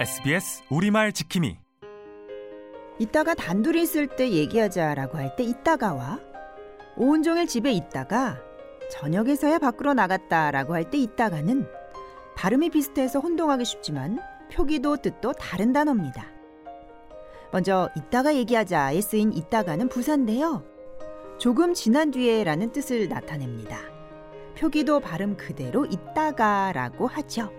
SBS 우리말 지킴이 이따가 단둘이 있을 때 얘기하자라고 할 때 이따가와 온종일 집에 있다가 저녁에서야 밖으로 나갔다라고 할 때 이따가는 발음이 비슷해서 혼동하기 쉽지만 표기도 뜻도 다른 단어입니다. 먼저 이따가 얘기하자에 쓰인 이따가는 부사인데요. 조금 지난 뒤에라는 뜻을 나타냅니다. 표기도 발음 그대로 이따가라고 하죠.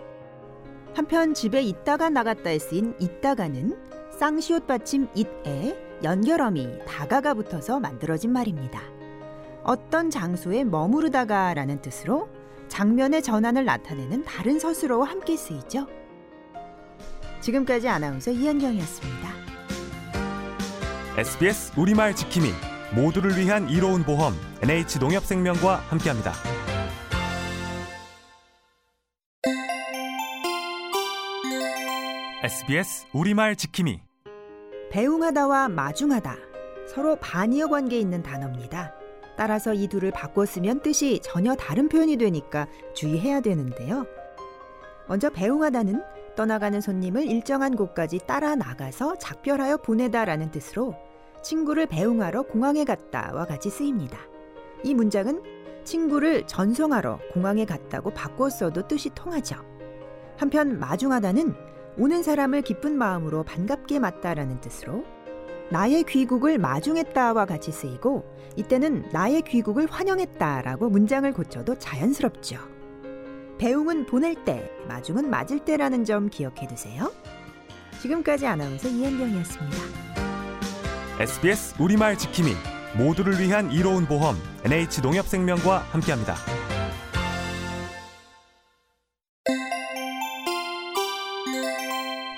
한편 집에 있다가 나갔다에 쓰인 있다가는 쌍시옷 받침 it에 연결어미 다가가 붙어서 만들어진 말입니다. 어떤 장소에 머무르다가라는 뜻으로 장면의 전환을 나타내는 다른 서술어와 함께 쓰이죠. 지금까지 아나운서 이현경이었습니다. SBS 우리말 지킴이 모두를 위한 이로운 보험 NH농협생명과 함께합니다. SBS 우리말 지킴이 배웅하다와 마중하다 서로 반이어 관계에 있는 단어입니다. 따라서 이 둘을 바꿔 쓰면 뜻이 전혀 다른 표현이 되니까 주의해야 되는데요. 먼저 배웅하다는 떠나가는 손님을 일정한 곳까지 따라 나가서 작별하여 보내다라는 뜻으로 친구를 배웅하러 공항에 갔다와 같이 쓰입니다. 이 문장은 친구를 전송하러 공항에 갔다고 바꿔 써도 뜻이 통하죠. 한편 마중하다는 오는 사람을 기쁜 마음으로 반갑게 맞다라는 뜻으로 나의 귀국을 마중했다와 같이 쓰이고 이때는 나의 귀국을 환영했다라고 문장을 고쳐도 자연스럽죠. 배웅은 보낼 때, 마중은 맞을 때라는 점 기억해 두세요. 지금까지 아나운서 이현경이었습니다. SBS 우리말 지킴이 모두를 위한 이로운 보험 NH농협생명과 함께합니다.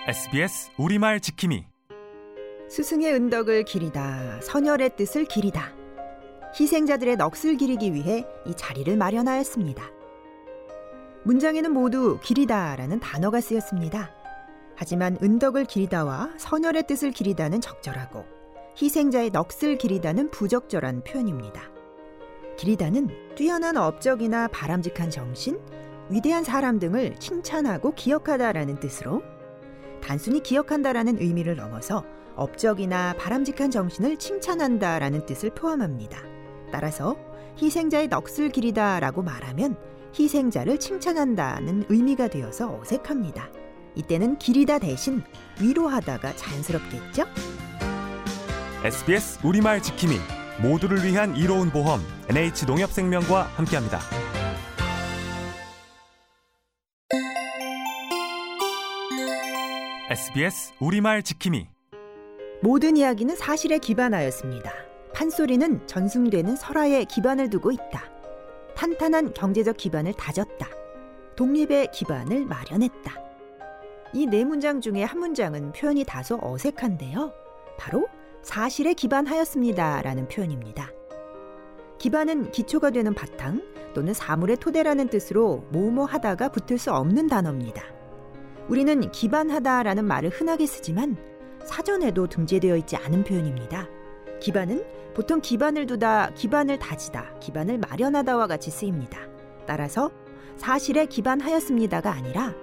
SBS 우리말 지킴이 스승의 은덕을 기리다, 선열의 뜻을 기리다. 희생자들의 넋을 기리기 위해 이 자리를 마련하였습니다. 문장에는 모두 기리다라는 단어가 쓰였습니다. 하지만 은덕을 기리다와 선열의 뜻을 기리다는 적절하고 희생자의 넋을 기리다는 부적절한 표현입니다. 기리다는 뛰어난 업적이나 바람직한 정신, 위대한 사람 등을 칭찬하고 기억하다라는 뜻으로 단순히 기억한다라는 의미를 넘어서 업적이나 바람직한 정신을 칭찬한다라는 뜻을 포함합니다. 따라서 희생자의 넋을 기리다라고 말하면 희생자를 칭찬한다는 의미가 되어서 어색합니다. 이때는 기리다 대신 위로하다가 자연스럽겠죠? SBS 우리말 지킴이 모두를 위한 이로운 보험 NH농협생명과 함께합니다. SBS 우리말 지킴이 모든 이야기는 사실에 기반하였습니다. 판소리는 전승되는 설화에 기반을 두고 있다. 탄탄한 경제적 기반을 다졌다. 독립의 기반을 마련했다. 이 네 문장 중에 한 문장은 표현이 다소 어색한데요. 바로 사실에 기반하였습니다. 라는 표현입니다. 기반은 기초가 되는 바탕 또는 사물의 토대라는 뜻으로 뭐뭐 하다가 붙을 수 없는 단어입니다. 우리는 기반하다라는 말을 흔하게 쓰지만 사전에도 등재되어 있지 않은 표현입니다. 기반은 보통 기반을 두다, 기반을 다지다, 기반을 마련하다와 같이 쓰입니다. 따라서 사실에 기반하였습니다가 아니라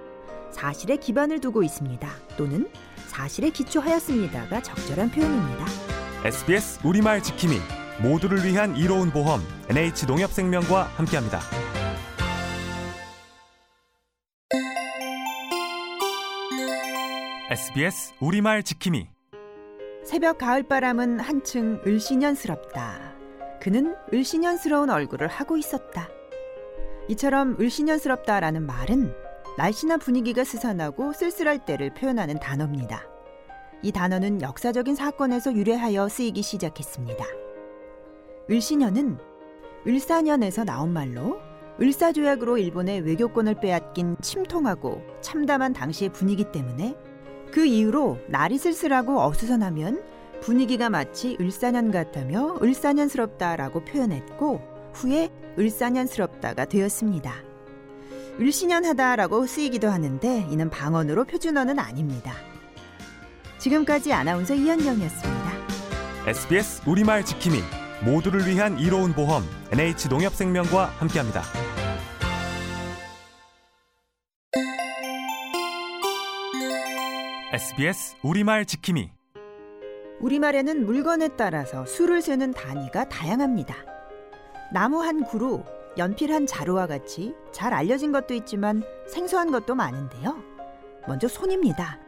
사실에 기반을 두고 있습니다. 또는 사실에 기초하였습니다가 적절한 표현입니다. SBS 우리말 지킴이 모두를 위한 이로운 보험 NH농협생명과 함께합니다. SBS 우리말 지킴이 새벽 가을바람은 한층 을씨년스럽다. 그는 을씨년스러운 얼굴을 하고 있었다. 이처럼 을씨년스럽다라는 말은 날씨나 분위기가 스산하고 쓸쓸할 때를 표현하는 단어입니다. 이 단어는 역사적인 사건에서 유래하여 쓰이기 시작했습니다. 을씨년은 을사년에서 나온 말로 을사조약으로 일본의 외교권을 빼앗긴 침통하고 참담한 당시의 분위기 때문에 그 이후로 날이 쓸쓸하고 어수선하면 분위기가 마치 을사년 같다며 을사년스럽다라고 표현했고 후에 을사년스럽다가 되었습니다. 을시년하다라고 쓰이기도 하는데 이는 방언으로 표준어는 아닙니다. 지금까지 아나운서 이현경이었습니다. SBS 우리말 지킴이 모두를 위한 이로운 보험 NH농협생명과 함께합니다. SBS 우리말 지킴이 우리말에는 물건에 따라서 수를 세는 단위가 다양합니다. 나무 한 구로 연필 한 자루와 같이 잘 알려진 것도 있지만 생소한 것도 많은데요. 먼저 손입니다.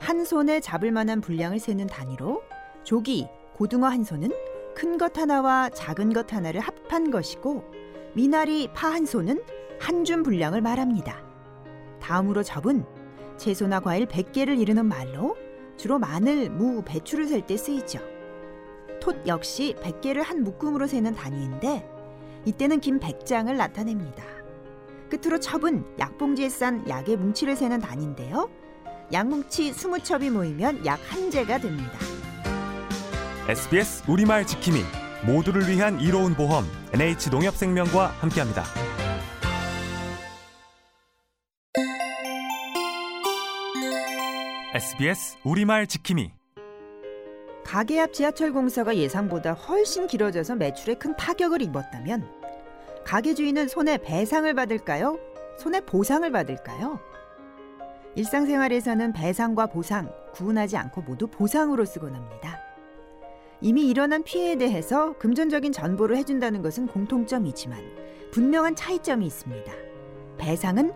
한 손에 잡을 만한 분량을 세는 단위로 조기, 고등어 한 손은 큰 것 하나와 작은 것 하나를 합한 것이고 미나리, 파 한 손은 한 줌 분량을 말합니다. 다음으로 접은 채소나 과일 100개를 이르는 말로 주로 마늘, 무, 배추를 셀 때 쓰이죠. 톳 역시 100개를 한 묶음으로 세는 단위인데 이때는 김 100장을 나타냅니다. 끝으로 첩은 약봉지에 싼 약의 뭉치를 세는 단위인데요. 약뭉치 20첩이 모이면 약 한 재가 됩니다. SBS 우리말 지킴이 모두를 위한 이로운 보험 NH농협생명과 함께합니다. SBS 우리말 지킴이 가게 앞 지하철 공사가 예상보다 훨씬 길어져서 매출에 큰 타격을 입었다면 가게 주인은 손해 배상을 받을까요? 손해 보상을 받을까요? 일상생활에서는 배상과 보상 구분하지 않고 모두 보상으로 쓰곤 합니다. 이미 일어난 피해에 대해서 금전적인 전보를 해준다는 것은 공통점이지만 분명한 차이점이 있습니다. 배상은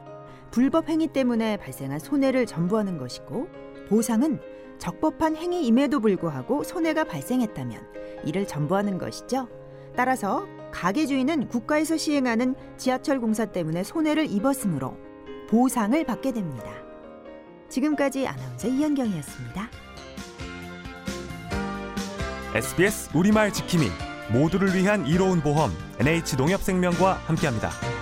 불법 행위 때문에 발생한 손해를 전부하는 것이고 보상은 적법한 행위임에도 불구하고 손해가 발생했다면 이를 전부하는 것이죠. 따라서 가게 주인은 국가에서 시행하는 지하철 공사 때문에 손해를 입었으므로 보상을 받게 됩니다. 지금까지 아나운서 이현경이었습니다. SBS 우리말 지킴이 모두를 위한 이로운 보험 NH농협생명과 함께합니다.